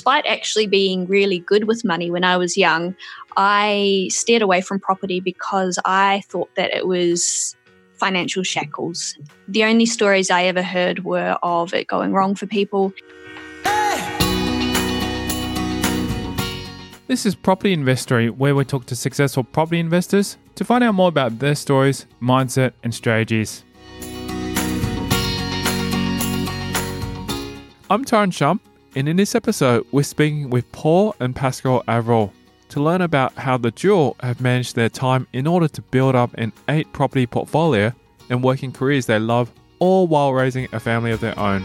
despite actually being really good with money when I was young, I steered away from property because I thought that it was financial shackles. The only stories I ever heard were of it going wrong for people. This is Property Investory, where we talk to successful property investors to find out more about their stories, mindset, and strategies. I'm Tyron Shum, and in this episode, we're speaking with Paul and Pascale Averill to learn about how the duo have managed their time in order to build up an eight property portfolio and working careers they love, all while raising a family of their own.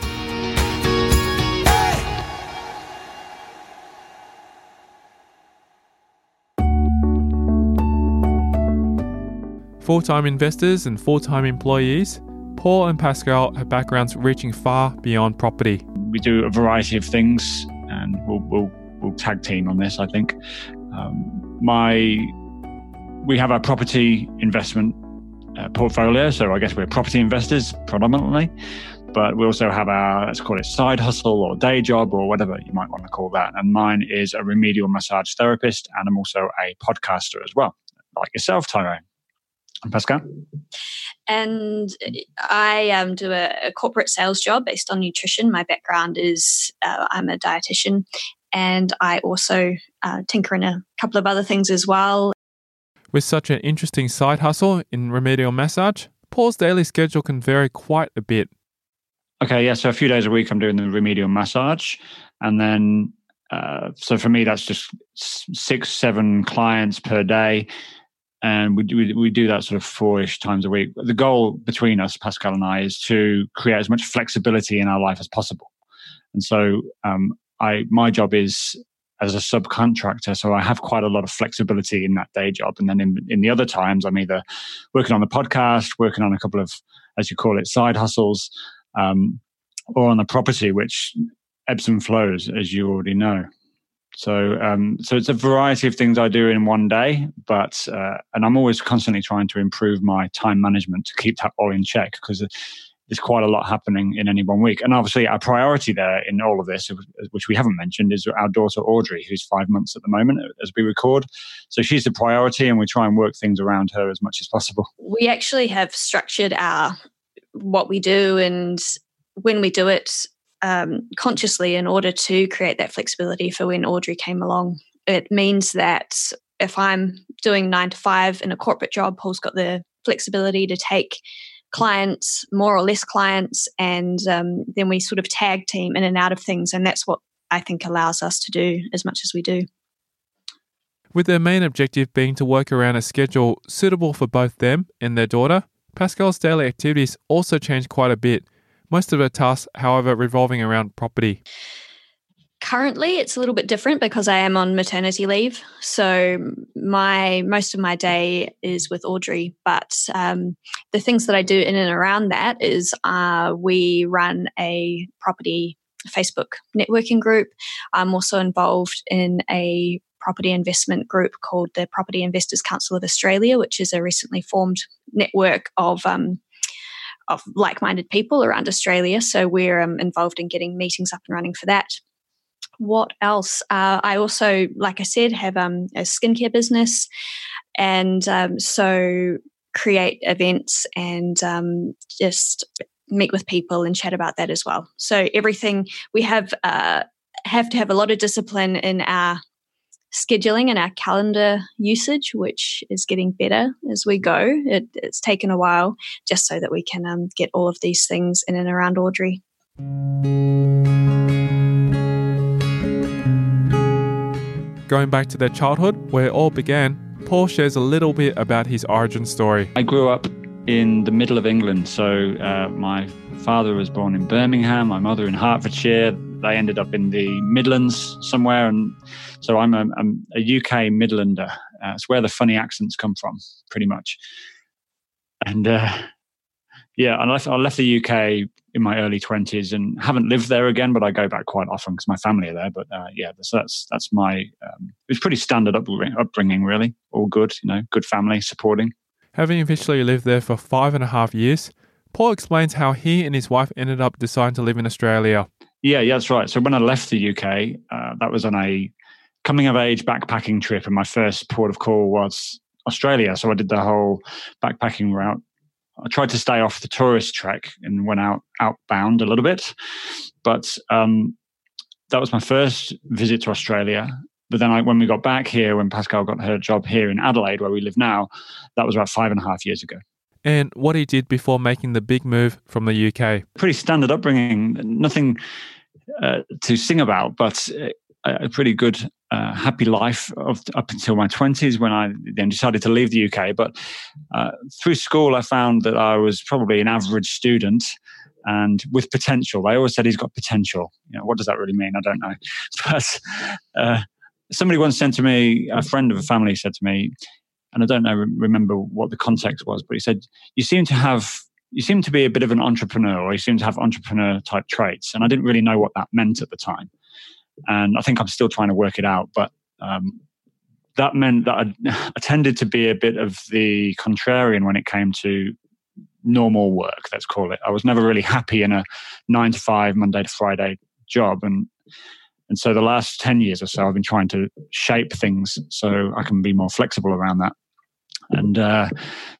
Full time investors and full time employees, Paul and Pascale have backgrounds reaching far beyond property. We do a variety of things, and we'll, we'll, we'll tag team on this, I think. Um, my we have a property investment uh, portfolio, so I guess we're property investors predominantly, but we also have our let's call it side hustle or day job or whatever you might want to call that. And mine is a remedial massage therapist, and I'm also a podcaster as well, like yourself, Tyron. And Pascale? And I um, do a, a, corporate sales job based on nutrition. My background is uh, I'm a dietitian, and I also uh, tinker in a couple of other things as well. With such an interesting side hustle in remedial massage, Paul's daily schedule can vary quite a bit. Okay, yeah. So a few days a week, I'm doing the remedial massage, and then uh, so for me, that's just six, seven clients per day and we do, we do that sort of four-ish times a week. The goal between us, Pascale and I, is to create as much flexibility in our life as possible. And so, um, I my job is as a subcontractor, so I have quite a lot of flexibility in that day job. And then in, in the other times, I'm either working on the podcast, working on a couple of, as you call it, side hustles, um, or on the property, which ebbs and flows, as you already know. So, um, so it's a variety of things I do in one day, but uh, and I'm always constantly trying to improve my time management to keep that all in check because there's quite a lot happening in any one week. And obviously, our priority there in all of this, which we haven't mentioned, is our daughter Audrey, who's five months at the moment as we record. So she's the priority, and we try and work things around her as much as possible. We actually have structured our what we do and when we do it um, consciously in order to create that flexibility for when Audrey came along. It means that if I'm doing nine to five in a corporate job, Paul's got the flexibility to take clients, more or less clients, and um, then we sort of tag team in and out of things. And that's what I think allows us to do as much as we do. With their main objective being to work around a schedule suitable for both them and their daughter, Pascale's daily activities also change quite a bit most of her tasks, however, revolving around property. Currently, it's a little bit different because I am on maternity leave. So my most of my day is with Audrey. But um, the things that I do in and around that is uh, we run a property Facebook networking group. I'm also involved in a property investment group called the Property Investors Council of Australia, which is a recently formed network of um, of like-minded people around Australia. So we're um, involved in getting meetings up and running for that. What else? Uh, I also, like I said, have um, a skincare business, and um, so create events and um, just meet with people and chat about that as well. So everything we have uh, have to have a lot of discipline in our scheduling and our calendar usage, which is getting better as we go. It, it's taken a while just so that we can um, get all of these things in and around Audrey. Going back to their childhood, where it all began, Paul shares a little bit about his origin story. I grew up in the middle of England. So uh, my father was born in Birmingham, my mother in Hertfordshire. They ended up in the Midlands somewhere, and so I'm a, I'm a UK Midlander. Uh, it's where the funny accents come from, pretty much. And uh, yeah, I left, I left the UK in my early twenties and haven't lived there again, but I go back quite often because my family are there. But uh, yeah, so that's that's my um, it was pretty standard upbringing, really. All good, you know, good family supporting. Having officially lived there for five and a half years, Paul explains how he and his wife ended up deciding to live in Australia. Yeah, yeah, that's right. So when I left the UK, uh, that was on a coming of age backpacking trip, and my first port of call was Australia. So I did the whole backpacking route. I tried to stay off the tourist trek and went out outbound a little bit, but um, that was my first visit to Australia. But then I, when we got back here, when Pascale got her job here in Adelaide, where we live now, that was about five and a half years ago. And what he did before making the big move from the UK? Pretty standard upbringing, nothing uh, to sing about, but uh, a pretty good, uh, happy life of, up until my 20s when I then decided to leave the UK. But uh, through school, I found that I was probably an average student and with potential. I always said he's got potential. You know, what does that really mean? I don't know. But uh, somebody once said to me, a friend of a family said to me, and I don't know, remember what the context was, but he said, "You seem to have." You seem to be a bit of an entrepreneur, or you seem to have entrepreneur type traits. And I didn't really know what that meant at the time and I think I'm still trying to work it out. But um, that meant that I, I, tended to be a bit of the contrarian when it came to normal work. Let's call it. I was never really happy in a nine to five, Monday to Friday job, and and so the last ten years or so, I've been trying to shape things so I can be more flexible around that. And uh,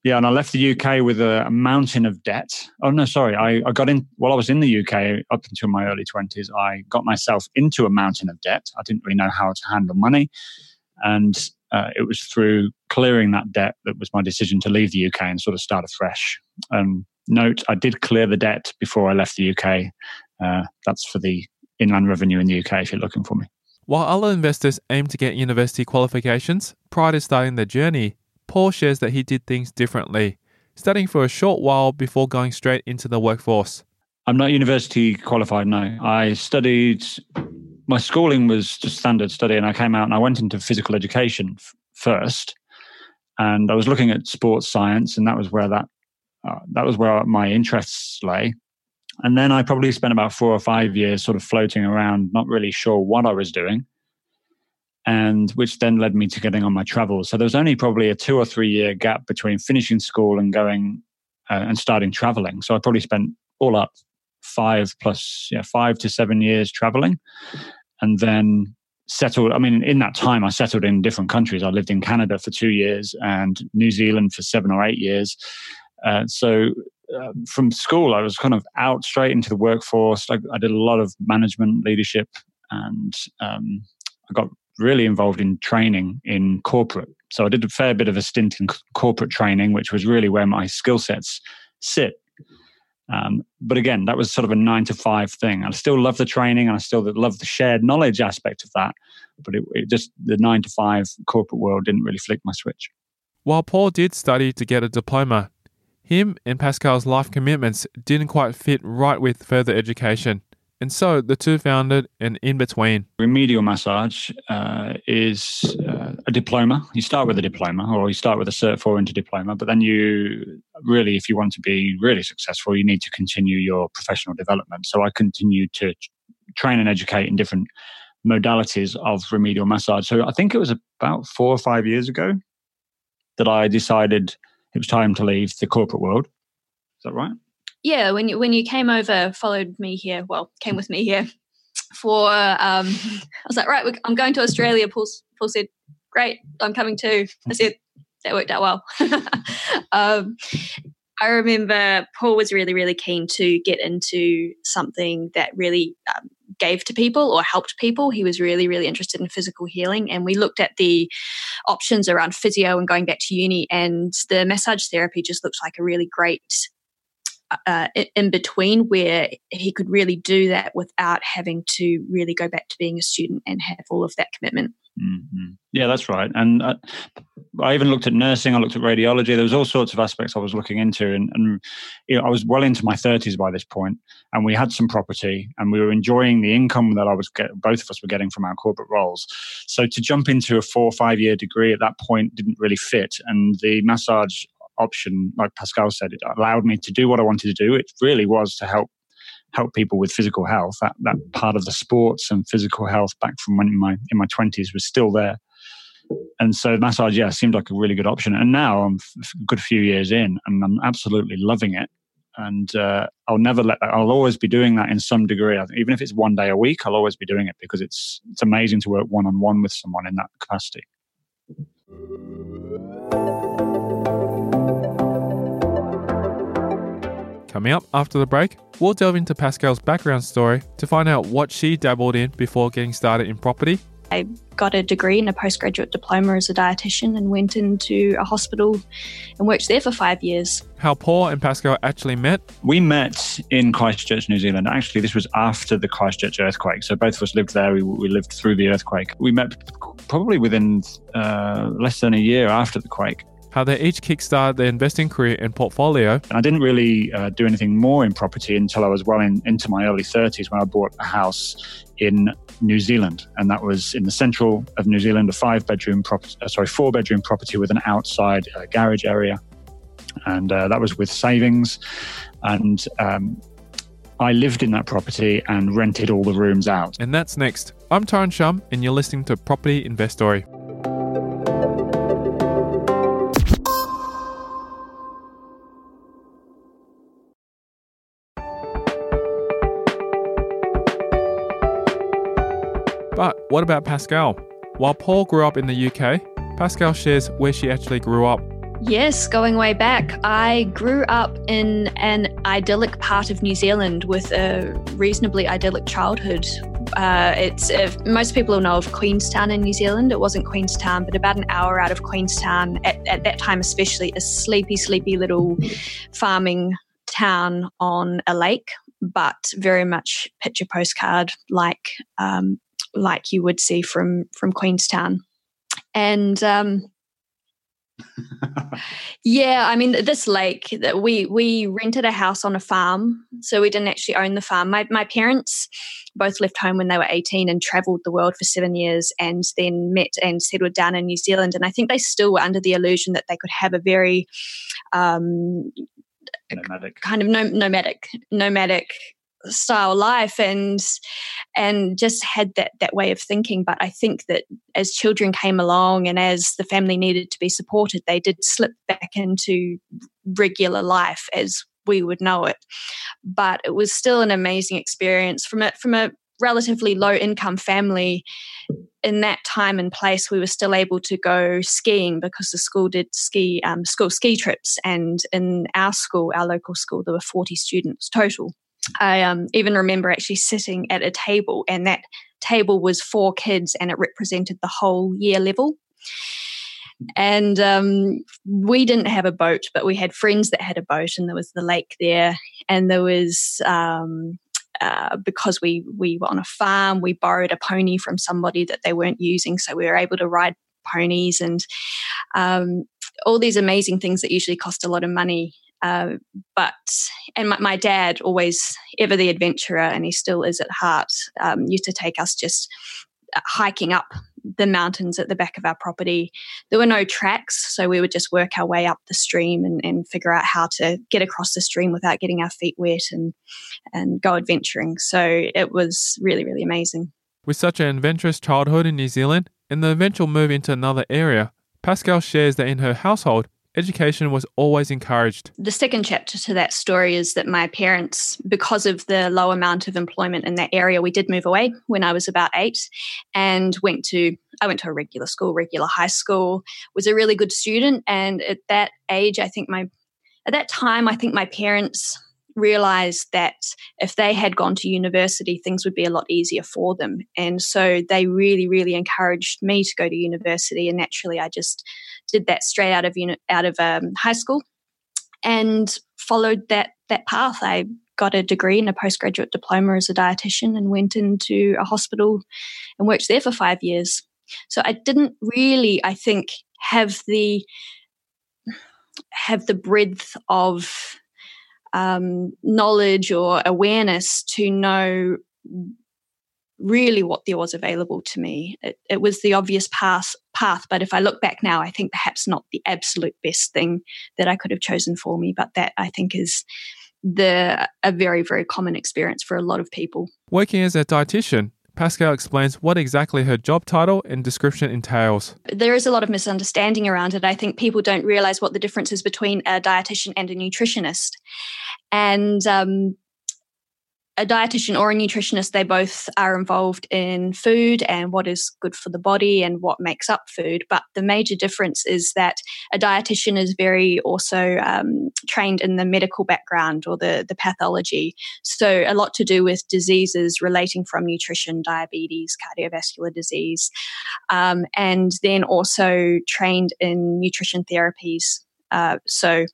yeah, and I left the UK with a, mountain of debt. Oh no, sorry, I, I got in while I was in the UK up until my early twenties. I got myself into a mountain of debt. I didn't really know how to handle money, and uh, it was through clearing that debt that was my decision to leave the UK and sort of start afresh. Um, note: I did clear the debt before I left the UK. Uh, that's for the Inland Revenue in the UK if you're looking for me. While other investors aim to get university qualifications prior to starting their journey, Paul shares that he did things differently, studying for a short while before going straight into the workforce. I'm not university qualified now. I studied, my schooling was just standard study, and I came out and I went into physical education f- first. And I was looking at sports science, and that was where that uh, that was where my interests lay. And then I probably spent about four or five years sort of floating around, not really sure what I was doing and which then led me to getting on my travels. So there was only probably a two or three year gap between finishing school and going uh, and starting traveling. So I probably spent all up five plus yeah five to seven years traveling, and then settled. I mean, in that time, I settled in different countries. I lived in Canada for two years and New Zealand for seven or eight years. Uh, so uh, from school, I was kind of out straight into the workforce. I, I did a lot of management, leadership, and um, I got really involved in training in corporate. So I did a fair bit of a stint in corporate training, which was really where my skill sets sit. Um, but again, that was sort of a nine to five thing. I still love the training and I still love the shared knowledge aspect of that. But it, it just, the nine to five corporate world didn't really flick my switch. While Paul did study to get a diploma, him and Pascale's life commitments didn't quite fit right with further education. And so the two founded an in between. Remedial massage uh, is uh, a diploma. You start with a diploma, or you start with a Cert 4 into diploma, but then you really, if you want to be really successful, you need to continue your professional development. So I continued to train and educate in different modalities of remedial massage. So I think it was about four or five years ago that I decided it was time to leave the corporate world. Is that right? Yeah, when you when you came over, followed me here. Well, came with me here for. Um, I was like, right, I'm going to Australia. Paul, Paul said, great, I'm coming too. I said that worked out well. um, I remember Paul was really, really keen to get into something that really um, gave to people or helped people. He was really, really interested in physical healing. And we looked at the options around physio and going back to uni, and the massage therapy just looked like a really great uh, in between where he could really do that without having to really go back to being a student and have all of that commitment. Mm-hmm. Yeah, that's right. And uh, I even looked at nursing. I looked at radiology. There was all sorts of aspects I was looking into, and, and you know, I was well into my thirties by this point, and we had some property, and we were enjoying the income that I was get, both of us were getting from our corporate roles. So to jump into a four or five year degree at that point didn't really fit, and the massage option, like Pascale said, it allowed me to do what I wanted to do. It really was to help help people with physical health. That that part of the sports and physical health back from when in my in my twenties was still there. And so massage, yeah, seemed like a really good option. And now I'm a good few years in, and I'm absolutely loving it. and uh, I'll never let that. I'll always be doing that in some degree. Even if it's one day a week, I'll always be doing it because it's it's amazing to work one on one with someone in that capacity. Coming up after the break, we'll delve into Pascale's background story to find out what she dabbled in before getting started in property I got a degree and a postgraduate diploma as a dietitian and went into a hospital and worked there for five years. How Paul and Pascale actually met? We met in Christchurch, New Zealand. Actually, this was after the Christchurch earthquake. So both of us lived there. We, we lived through the earthquake. We met probably within uh, less than a year after the quake how they each kickstarted their investing career and portfolio. I didn't really uh, do anything more in property until I was well in, into my early 30s when I bought a house in New Zealand, and that was in the central of New Zealand, a five bedroom property, uh, sorry, four bedroom property with an outside uh, garage area, and uh, that was with savings, and. Um, I lived in that property and rented all the rooms out. And that's next. I'm Tyron Shum, and you're listening to Property Investory. But what about Pascale? While Paul grew up in the UK, Pascale shares where she actually grew up. Yes, going way back. I grew up in an idyllic part of New Zealand with a reasonably idyllic childhood. Uh, it's uh, most people will know of Queenstown in New Zealand. It wasn't Queenstown, but about an hour out of Queenstown at, at that time, especially a sleepy, sleepy little farming town on a lake, but very much picture postcard like um, like you would see from from Queenstown. And um, yeah, I mean this lake that we we rented a house on a farm, so we didn't actually own the farm. My my parents both left home when they were 18 and traveled the world for 7 years and then met and settled down in New Zealand and I think they still were under the illusion that they could have a very um, nomadic. kind of nomadic nomadic style life and and just had that that way of thinking. But i think that as children came along and as the family needed to be supported they did slip back into regular life as we would know it. But it was still an amazing experience from a from a relatively low income family in that time and place. We were still able to go skiing because the school did ski um, school ski trips. And in our school our local school there were 40 students total I um, even remember actually sitting at a table, and that table was four kids, and it represented the whole year level. And um, we didn't have a boat, but we had friends that had a boat, and there was the lake there, and there was um, uh, because we we were on a farm, we borrowed a pony from somebody that they weren't using, so we were able to ride ponies and um, all these amazing things that usually cost a lot of money uh, but and my, my, dad always ever the adventurer and he still is at heart um, used to take us just uh, hiking up the mountains at the back of our property. There were no tracks so we would just work our way up the stream and, and figure out how to get across the stream without getting our feet wet and and go adventuring. So it was really really amazing. With such an adventurous childhood in new zealand and the eventual move into another area pascale shares that in her household education was always encouraged. The second chapter to that story is that my parents, because of the low amount of employment in that area, we did move away when I was about eight and went to I went to a regular school, regular high school, was a really good student. And at that age, I think my at that time, I think my parents realized that if they had gone to university, things would be a lot easier for them. And so they really, really encouraged me to go to university. And naturally, I just did that straight out of uni- out of um, high school and followed that that path. I got a degree and a postgraduate diploma as a dietitian and went into a hospital and worked there for five years. So I didn't really, I think, have the have the breadth of um, knowledge or awareness to know really what there was available to me. It, it, was the obvious path, path, but if I look back now, I think perhaps not the absolute best thing that I could have chosen for me. But that I think is the a very very common experience for a lot of people. Working as a dietitian, Pascale explains what exactly her job title and description entails. There is a lot of misunderstanding around it. I think people don't realize what the difference is between a dietitian and a nutritionist. And um, a dietitian or a nutritionist, they both are involved in food and what is good for the body and what makes up food. But the major difference is that a dietitian is very also um, trained in the medical background or the, the pathology. So, a lot to do with diseases relating from nutrition, diabetes, cardiovascular disease, um, and then also trained in nutrition therapies. Uh, so,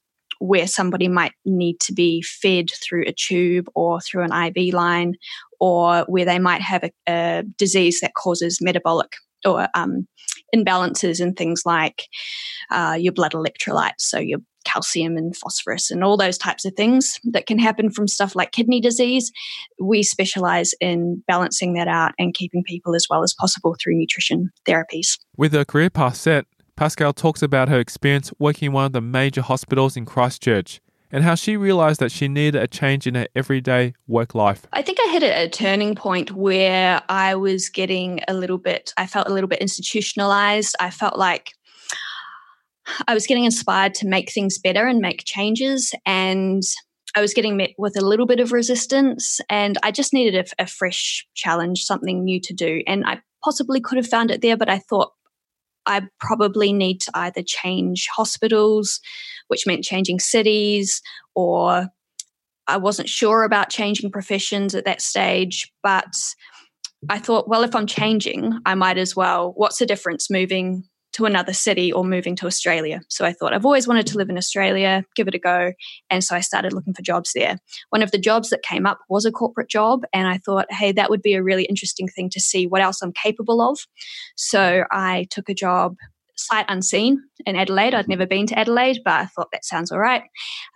where somebody might need to be fed through a tube or through an IV line, or where they might have a, a disease that causes metabolic or um, imbalances in things like uh, your blood electrolytes, so your calcium and phosphorus and all those types of things that can happen from stuff like kidney disease. We specialize in balancing that out and keeping people as well as possible through nutrition therapies. With a career path set, Pascale talks about her experience working in one of the major hospitals in Christchurch and how she realized that she needed a change in her everyday work life. I think I hit a turning point where I was getting a little bit, I felt a little bit institutionalized. I felt like I was getting inspired to make things better and make changes. And I was getting met with a little bit of resistance. And I just needed a, a fresh challenge, something new to do. And I possibly could have found it there, but I thought I probably need to either change hospitals, which meant changing cities, or I wasn't sure about changing professions at that stage. But I thought, well, if I'm changing, I might as well. What's the difference moving to another city or moving to Australia. So I thought I've always wanted to live in Australia, give it a go. And so I started looking for jobs there. One of the jobs that came up was a corporate job. And I thought, hey, that would be a really interesting thing to see what else I'm capable of. So I took a job sight unseen in Adelaide. I'd never been to Adelaide, but I thought that sounds all right.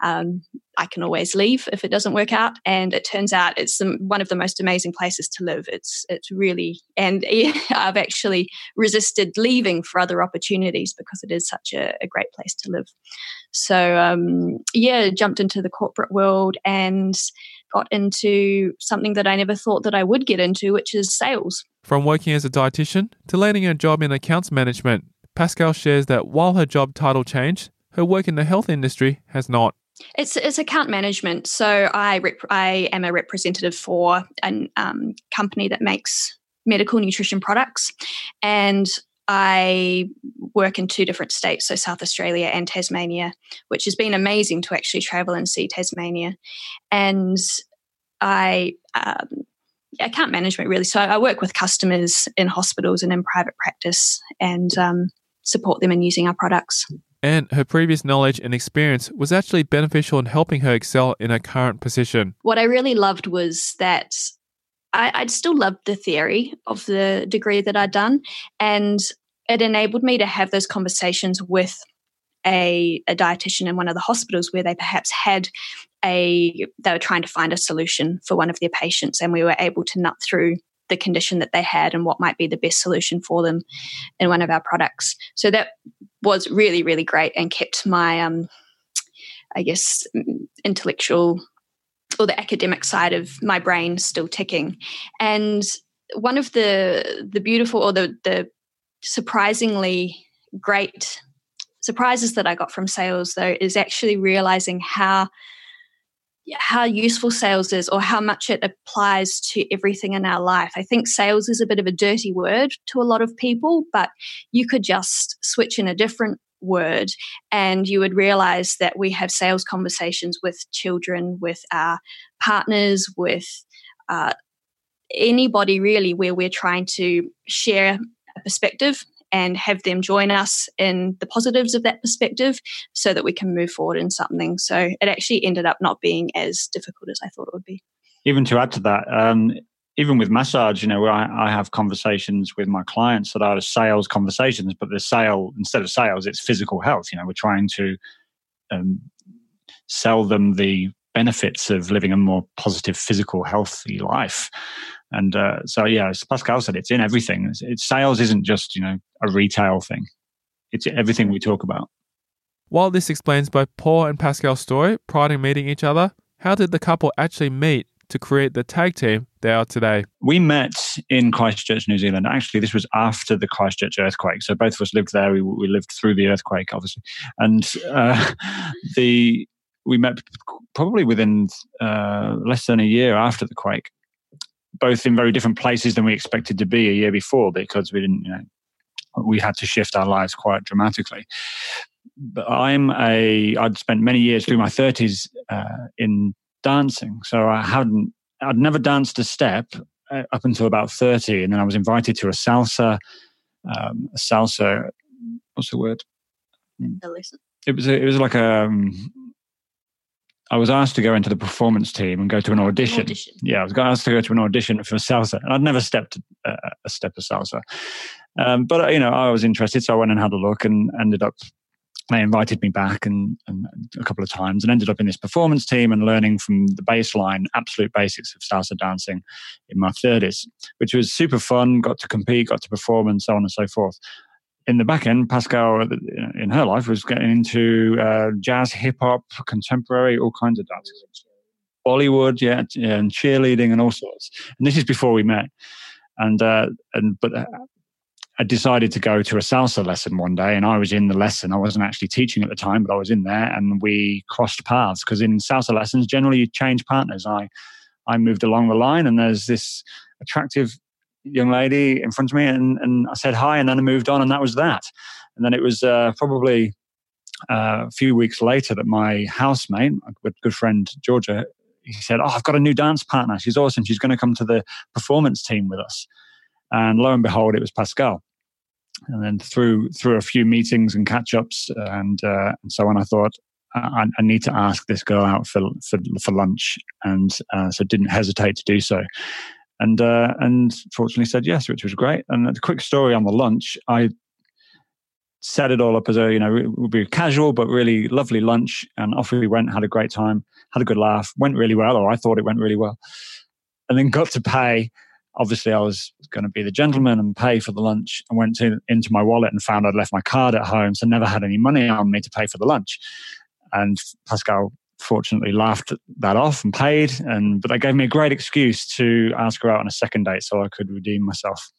Um, I can always leave if it doesn't work out. And it turns out it's one of the most amazing places to live. It's it's really, and I've actually resisted leaving for other opportunities because it is such a, a great place to live. So um, yeah, jumped into the corporate world and got into something that I never thought that I would get into, which is sales. From working as a dietitian to landing a job in accounts management, Pascale shares that while her job title changed, her work in the health industry has not. It's, it's account management. So I rep- I am a representative for a um, company that makes medical nutrition products, and I work in two different states, so South Australia and Tasmania, which has been amazing to actually travel and see Tasmania. And I um, account management really. So I work with customers in hospitals and in private practice, and um, support them in using our products. And her previous knowledge and experience was actually beneficial in helping her excel in her current position. What I really loved was that I, I'd still loved the theory of the degree that I'd done, and it enabled me to have those conversations with a, a dietitian in one of the hospitals where they perhaps had a they were trying to find a solution for one of their patients and we were able to nut through the condition that they had and what might be the best solution for them in one of our products. So that was really, really great and kept my, um, I guess, intellectual or the academic side of my brain still ticking. And one of the the beautiful or the the surprisingly great surprises that I got from sales though is actually realizing how how useful sales is or how much it applies to everything in our life. I think sales is a bit of a dirty word to a lot of people, but you could just switch in a different word and you would realize that we have sales conversations with children, with our partners, with uh, anybody really where we're trying to share a perspective and have them join us in the positives of that perspective so that we can move forward in something. So it actually ended up not being as difficult as I thought it would be. Even to add to that, um, even with massage, you know, where I, I, have conversations with my clients that are sales conversations, but the sale instead of sales, it's physical health. You know, we're trying to um, sell them the benefits of living a more positive, physical, healthy life. And uh, so, yeah, as Pascale said, it's in everything. It's, it's, sales isn't just you know a retail thing; it's everything we talk about. While this explains both Paul and Pascale's story prior to meeting each other, how did the couple actually meet to create the tag team they are today? We met in Christchurch, New Zealand. Actually, this was after the Christchurch earthquake. So both of us lived there. We, we lived through the earthquake, obviously. And uh, the we met probably within uh, less than a year after the quake, both in very different places than we expected to be a year before because we didn't, you know, we had to shift our lives quite dramatically. But I'm a, I'd spent many years through my 30s uh, in dancing. So I hadn't, I'd never danced a step uh, up until about 30. And then I was invited to a salsa, um, a salsa, what's the word? It was, a, it was like a, um, I was asked to go into the performance team and go to an audition. Audition. Yeah, I was asked to go to an audition for salsa, and I'd never stepped uh, a step of salsa. Um, but you know, I was interested, so I went and had a look, and ended up. They invited me back and, and a couple of times, and ended up in this performance team and learning from the baseline, absolute basics of salsa dancing in my thirties, which was super fun. Got to compete, got to perform, and so on and so forth in the back end, Pascale in her life was getting into uh, jazz, hip hop, contemporary, all kinds of dances. Bollywood, yeah, and cheerleading and all sorts. And this is before we met. And uh, and but uh, I decided to go to a salsa lesson one day, and I was in the lesson. I wasn't actually teaching at the time, but I was in there, and we crossed paths because in salsa lessons, generally you change partners. I I moved along the line, and there's this attractive young lady in front of me and, and I said hi and then I moved on and that was that. And then it was uh, probably uh, a few weeks later that my housemate, a good friend Georgia, he said, "Oh, I've got a new dance partner. She's awesome. She's going to come to the performance team with us." And lo and behold, it was Pascale. And then through through a few meetings and catch ups and uh, and so on, I thought I, I, need to ask this girl out for for, for lunch, and uh, so didn't hesitate to do so and uh, and fortunately said yes, which was great. And a quick story on the lunch, I set it all up as a you know it would be casual but really lovely lunch, and off we went, had a great time, had a good laugh, went really well, or I thought it went really well, and then got to pay. Obviously, I was going to be the gentleman and pay for the lunch. I went to, into my wallet and found I'd left my card at home, so never had any money on me to pay for the lunch. And Pascale fortunately laughed that off and paid and but they gave me a great excuse to ask her out on a second date so I could redeem myself.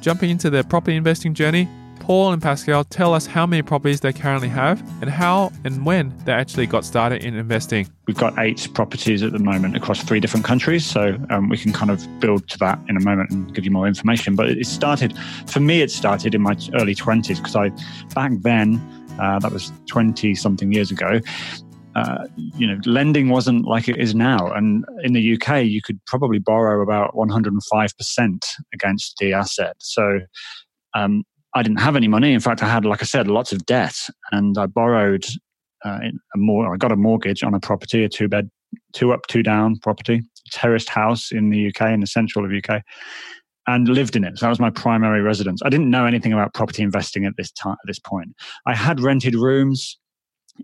Jumping into their property investing journey, Paul and Pascale tell us how many properties they currently have and how and when they actually got started in investing. We've got eight properties at the moment across three different countries, so um, we can kind of build to that in a moment and give you more information. But it started, for me, it started in my early 20s because I, back then, uh, that was 20 something years ago, uh, you know, lending wasn't like it is now. And in the UK, you could probably borrow about 105% against the asset. So um, I didn't have any money. In fact, I had, like I said, lots of debt, and I borrowed uh, a more. I got a mortgage on a property, a two bed, two up, two down property, terraced house in the UK, in the central of UK, and lived in it. So that was my primary residence. I didn't know anything about property investing at this time. At this point, I had rented rooms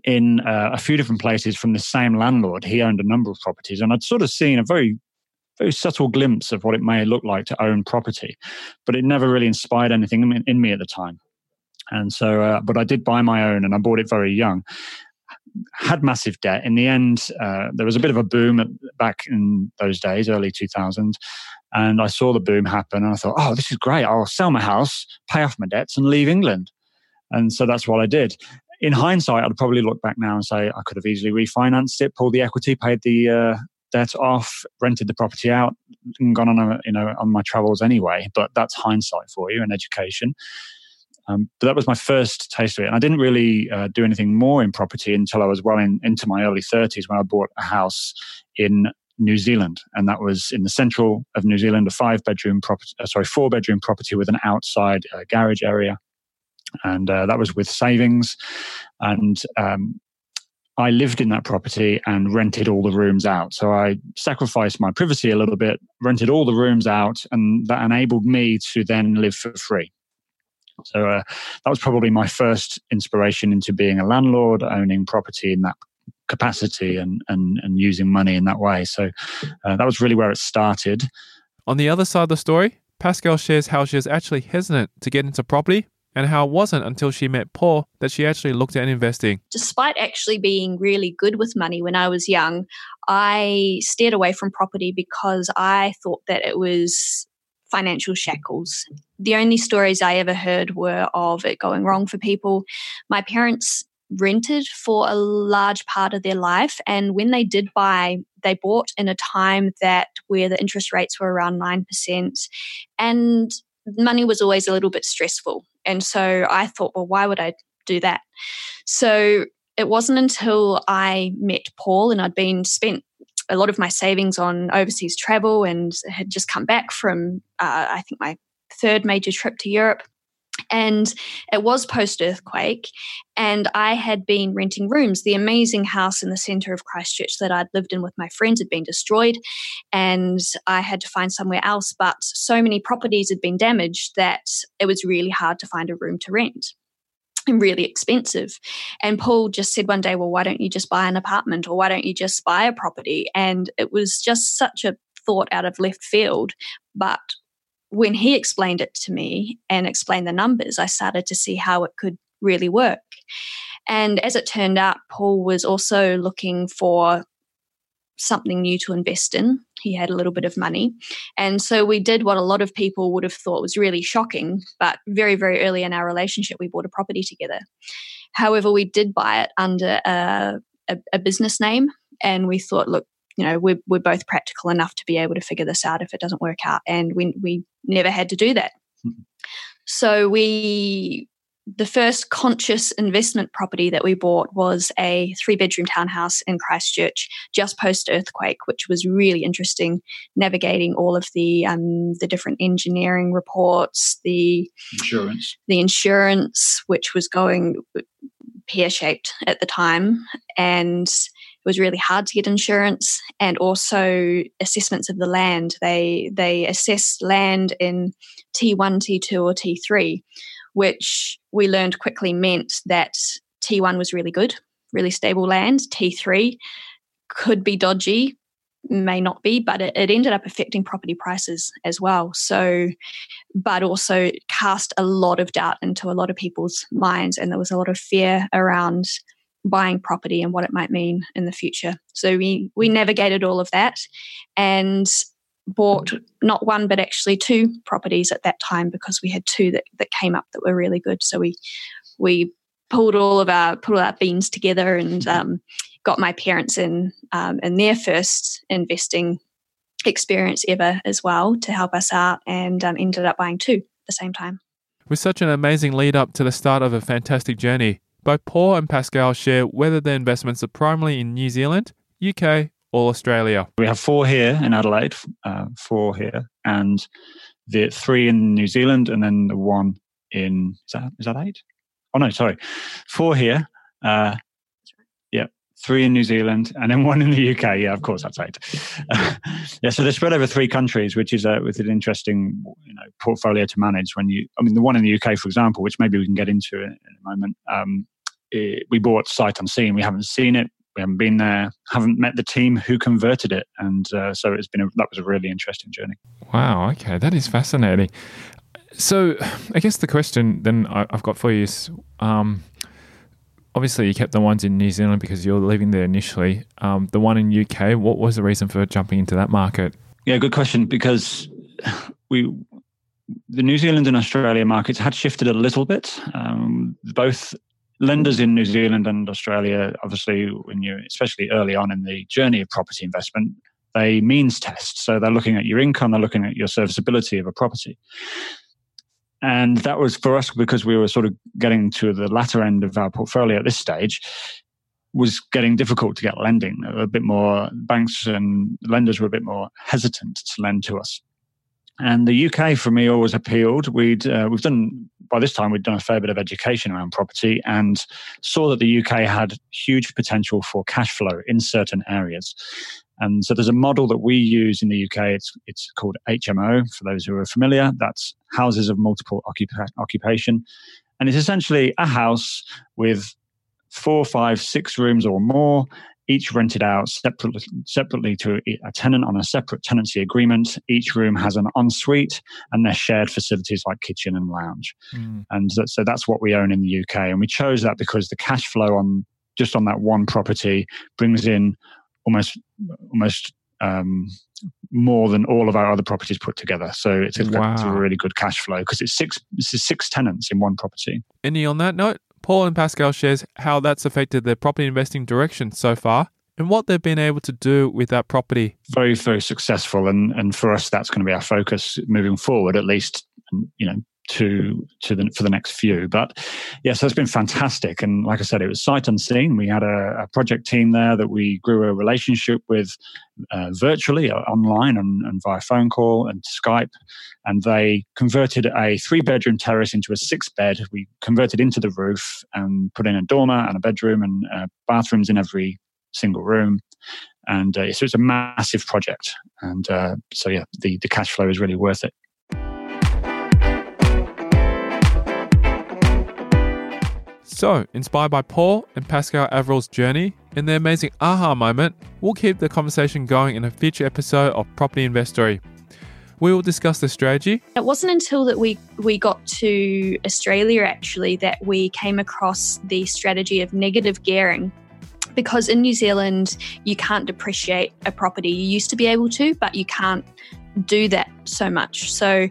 in uh, a few different places from the same landlord. He owned a number of properties, and I'd sort of seen a very very subtle glimpse of what it may look like to own property, but it never really inspired anything in, me at the time. And so, uh, but I did buy my own, and I bought it very young. Had massive debt. In the end, uh, there was a bit of a boom at, back in those days, early 2000, and I saw the boom happen, and I thought, "Oh, this is great! I'll sell my house, pay off my debts, and leave England." And so that's what I did in hindsight, I'd probably look back now and say I could have easily refinanced it, pulled the equity, paid the uh, debt off, rented the property out, and gone on a, you know on my travels anyway. But that's hindsight for you and education. Um, but that was my first taste of it, and I didn't really uh, do anything more in property until I was well in, into my early thirties when I bought a house in New Zealand, and that was in the central of New Zealand, a five bedroom property, uh, sorry, four bedroom property with an outside uh, garage area, and uh, that was with savings, and um, I lived in that property and rented all the rooms out. So I sacrificed my privacy a little bit, rented all the rooms out, and that enabled me to then live for free. So uh, that was probably my first inspiration into being a landlord, owning property in that capacity and, and, and using money in that way. So uh, that was really where it started. On the other side of the story, Pascale shares how she was actually hesitant to get into property and how it wasn't until she met Paul that she actually looked at investing. Despite actually being really good with money when I was young, I steered away from property because I thought that it was financial shackles. The only stories I ever heard were of it going wrong for people. My parents rented for a large part of their life and when they did buy they bought in a time that where the interest rates were around 9% and money was always a little bit stressful and so i thought well why would i do that so it wasn't until i met paul and i'd been spent a lot of my savings on overseas travel and had just come back from, uh, I think, my third major trip to Europe. And it was post earthquake, and I had been renting rooms. The amazing house in the center of Christchurch that I'd lived in with my friends had been destroyed, and I had to find somewhere else. But so many properties had been damaged that it was really hard to find a room to rent and really expensive. And Paul just said one day, Well, why don't you just buy an apartment or why don't you just buy a property? And it was just such a thought out of left field. But when he explained it to me and explained the numbers, I started to see how it could really work. And as it turned out, Paul was also looking for something new to invest in. He had a little bit of money. And so we did what a lot of people would have thought was really shocking, but very, very early in our relationship, we bought a property together. However, we did buy it under a, a, a business name. And we thought, look, you know, we're, we're both practical enough to be able to figure this out if it doesn't work out. And we, we never had to do that. Mm-hmm. So we the first conscious investment property that we bought was a three bedroom townhouse in Christchurch just post earthquake, which was really interesting, navigating all of the um, the different engineering reports, the insurance, the insurance, which was going pear shaped at the time, and was really hard to get insurance, and also assessments of the land. They they assessed land in T one, T two, or T three which we learned quickly meant that T1 was really good, really stable land. T3 could be dodgy, may not be, but it, it, ended up affecting property prices as well. So, but also cast a lot of doubt into a lot of people's minds, and there was a lot of fear around buying property and what it might mean in the future. So we we navigated all of that, and bought not one but actually two properties at that time because we had two that, that came up that were really good. So we we pulled all of our pulled our beans together and mm-hmm. um, got my parents in um, in their first investing experience ever as well to help us out and um, ended up buying two at the same time. With such an amazing lead up to the start of a fantastic journey, both Paul and Pascale share whether their investments are primarily in New Zealand, UK, or Australia? We have four here in Adelaide, uh, four here, and the three in New Zealand, and then the one in is that is that eight? Oh no, sorry, four here. Uh, yeah, three in New Zealand, and then one in the UK. Yeah, of course, that's eight. yeah, so they're spread over three countries, which is a, with an interesting you know portfolio to manage. When you, I mean, the one in the UK, for example, which maybe we can get into in, in a moment. Um, it, we bought sight unseen. We haven't seen it we haven't been there, haven't met the team who converted it, and uh, so it's been a, that was a really interesting journey. Wow. Okay, that is fascinating. So, I guess the question then I've got for you is. Um, obviously, you kept the ones in New Zealand because you're living there initially. Um, the one in UK, what was the reason for jumping into that market? Yeah, good question. Because we, the New Zealand and Australia markets had shifted a little bit. Um, both lenders in New Zealand and Australia, obviously, when you especially early on in the journey of property investment, they means test. So they're looking at your income, they're looking at your serviceability of a property. And that was for us because we were sort of getting to the latter end of our portfolio at this stage, was getting difficult to get lending. A bit more banks and lenders were a bit more hesitant to lend to us. And the UK for me always appealed. We'd uh, we've done by this time we'd done a fair bit of education around property and saw that the UK had huge potential for cash flow in certain areas. And so there's a model that we use in the UK. It's it's called HMO for those who are familiar. That's houses of multiple occupa- occupation, and it's essentially a house with four, five, six rooms or more each rented out separately, separately to a tenant on a separate tenancy agreement. Each room has an ensuite and they're shared facilities like kitchen and lounge. Mm. And so, so that's what we own in the UK. And we chose that because the cash flow on just on that one property brings in almost almost um, more than all of our other properties put together. So it's a, wow. it's a really good cash flow because it's six it's six tenants in one property. Any on that note, Paul and Pascale shares how that's affected their property investing direction so far and what they've been able to do with that property. Very, very successful. And, and for us, that's going to be our focus moving forward, at least, you know, to to the for the next few. But yes, it's been fantastic. And like I said, it was sight unseen. We had a, a project team there that we grew a relationship with uh, virtually, uh, online, and, and, via phone call and Skype. And they converted a three bedroom terrace into a six bed. We converted into the roof and put in a dormer and a bedroom and uh, bathrooms in every single room. And uh, so it's a massive project. And uh, so, yeah, the, the cash flow is really worth it. So, inspired by Paul and Pascale Averill's journey and their amazing aha moment, we'll keep the conversation going in a future episode of Property Investory. We will discuss the strategy. It wasn't until that we we got to Australia actually that we came across the strategy of negative gearing. Because in New Zealand, you can't depreciate a property. You used to be able to, but you can't do that so much. So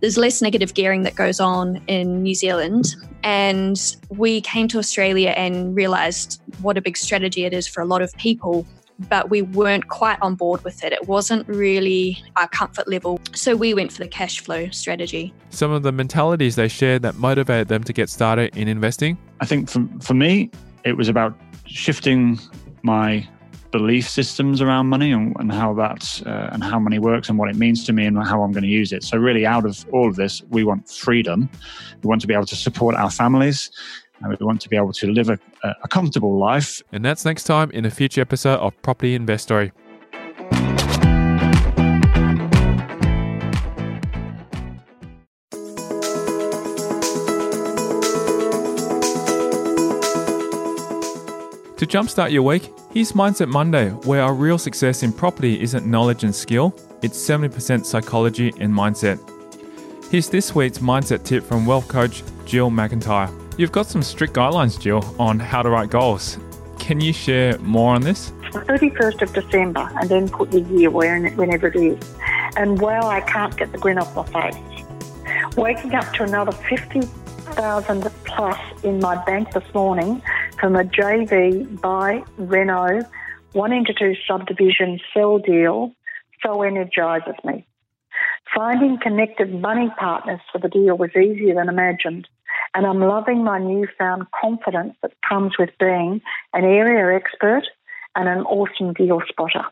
there's less negative gearing that goes on in New Zealand. And we came to Australia and realized what a big strategy it is for a lot of people. But we weren't quite on board with it. It wasn't really our comfort level. So we went for the cash flow strategy. Some of the mentalities they shared that motivated them to get started in investing? I think for, for me, it was about shifting my belief systems around money and, and how that uh, and how money works and what it means to me and how I'm going to use it. So really, out of all of this, we want freedom. We want to be able to support our families. And we want to be able to live a, a comfortable life. And that's next time in a future episode of Property Investory. To jumpstart your week, here's Mindset Monday, where our real success in property isn't knowledge and skill, it's 70% psychology and mindset. Here's this week's mindset tip from wealth coach Jill McIntyre. You've got some strict guidelines, Jill, on how to write goals. Can you share more on this? 31st of December and then put the year whenever it is. And wow, I can't get the grin off my face. Waking up to another 50,000 plus in my bank this morning from a JV by Renault one into two subdivision sell deal so energises me. Finding connected money partners for the deal was easier than imagined, and I'm loving my newfound confidence that comes with being an area expert and an awesome deal spotter.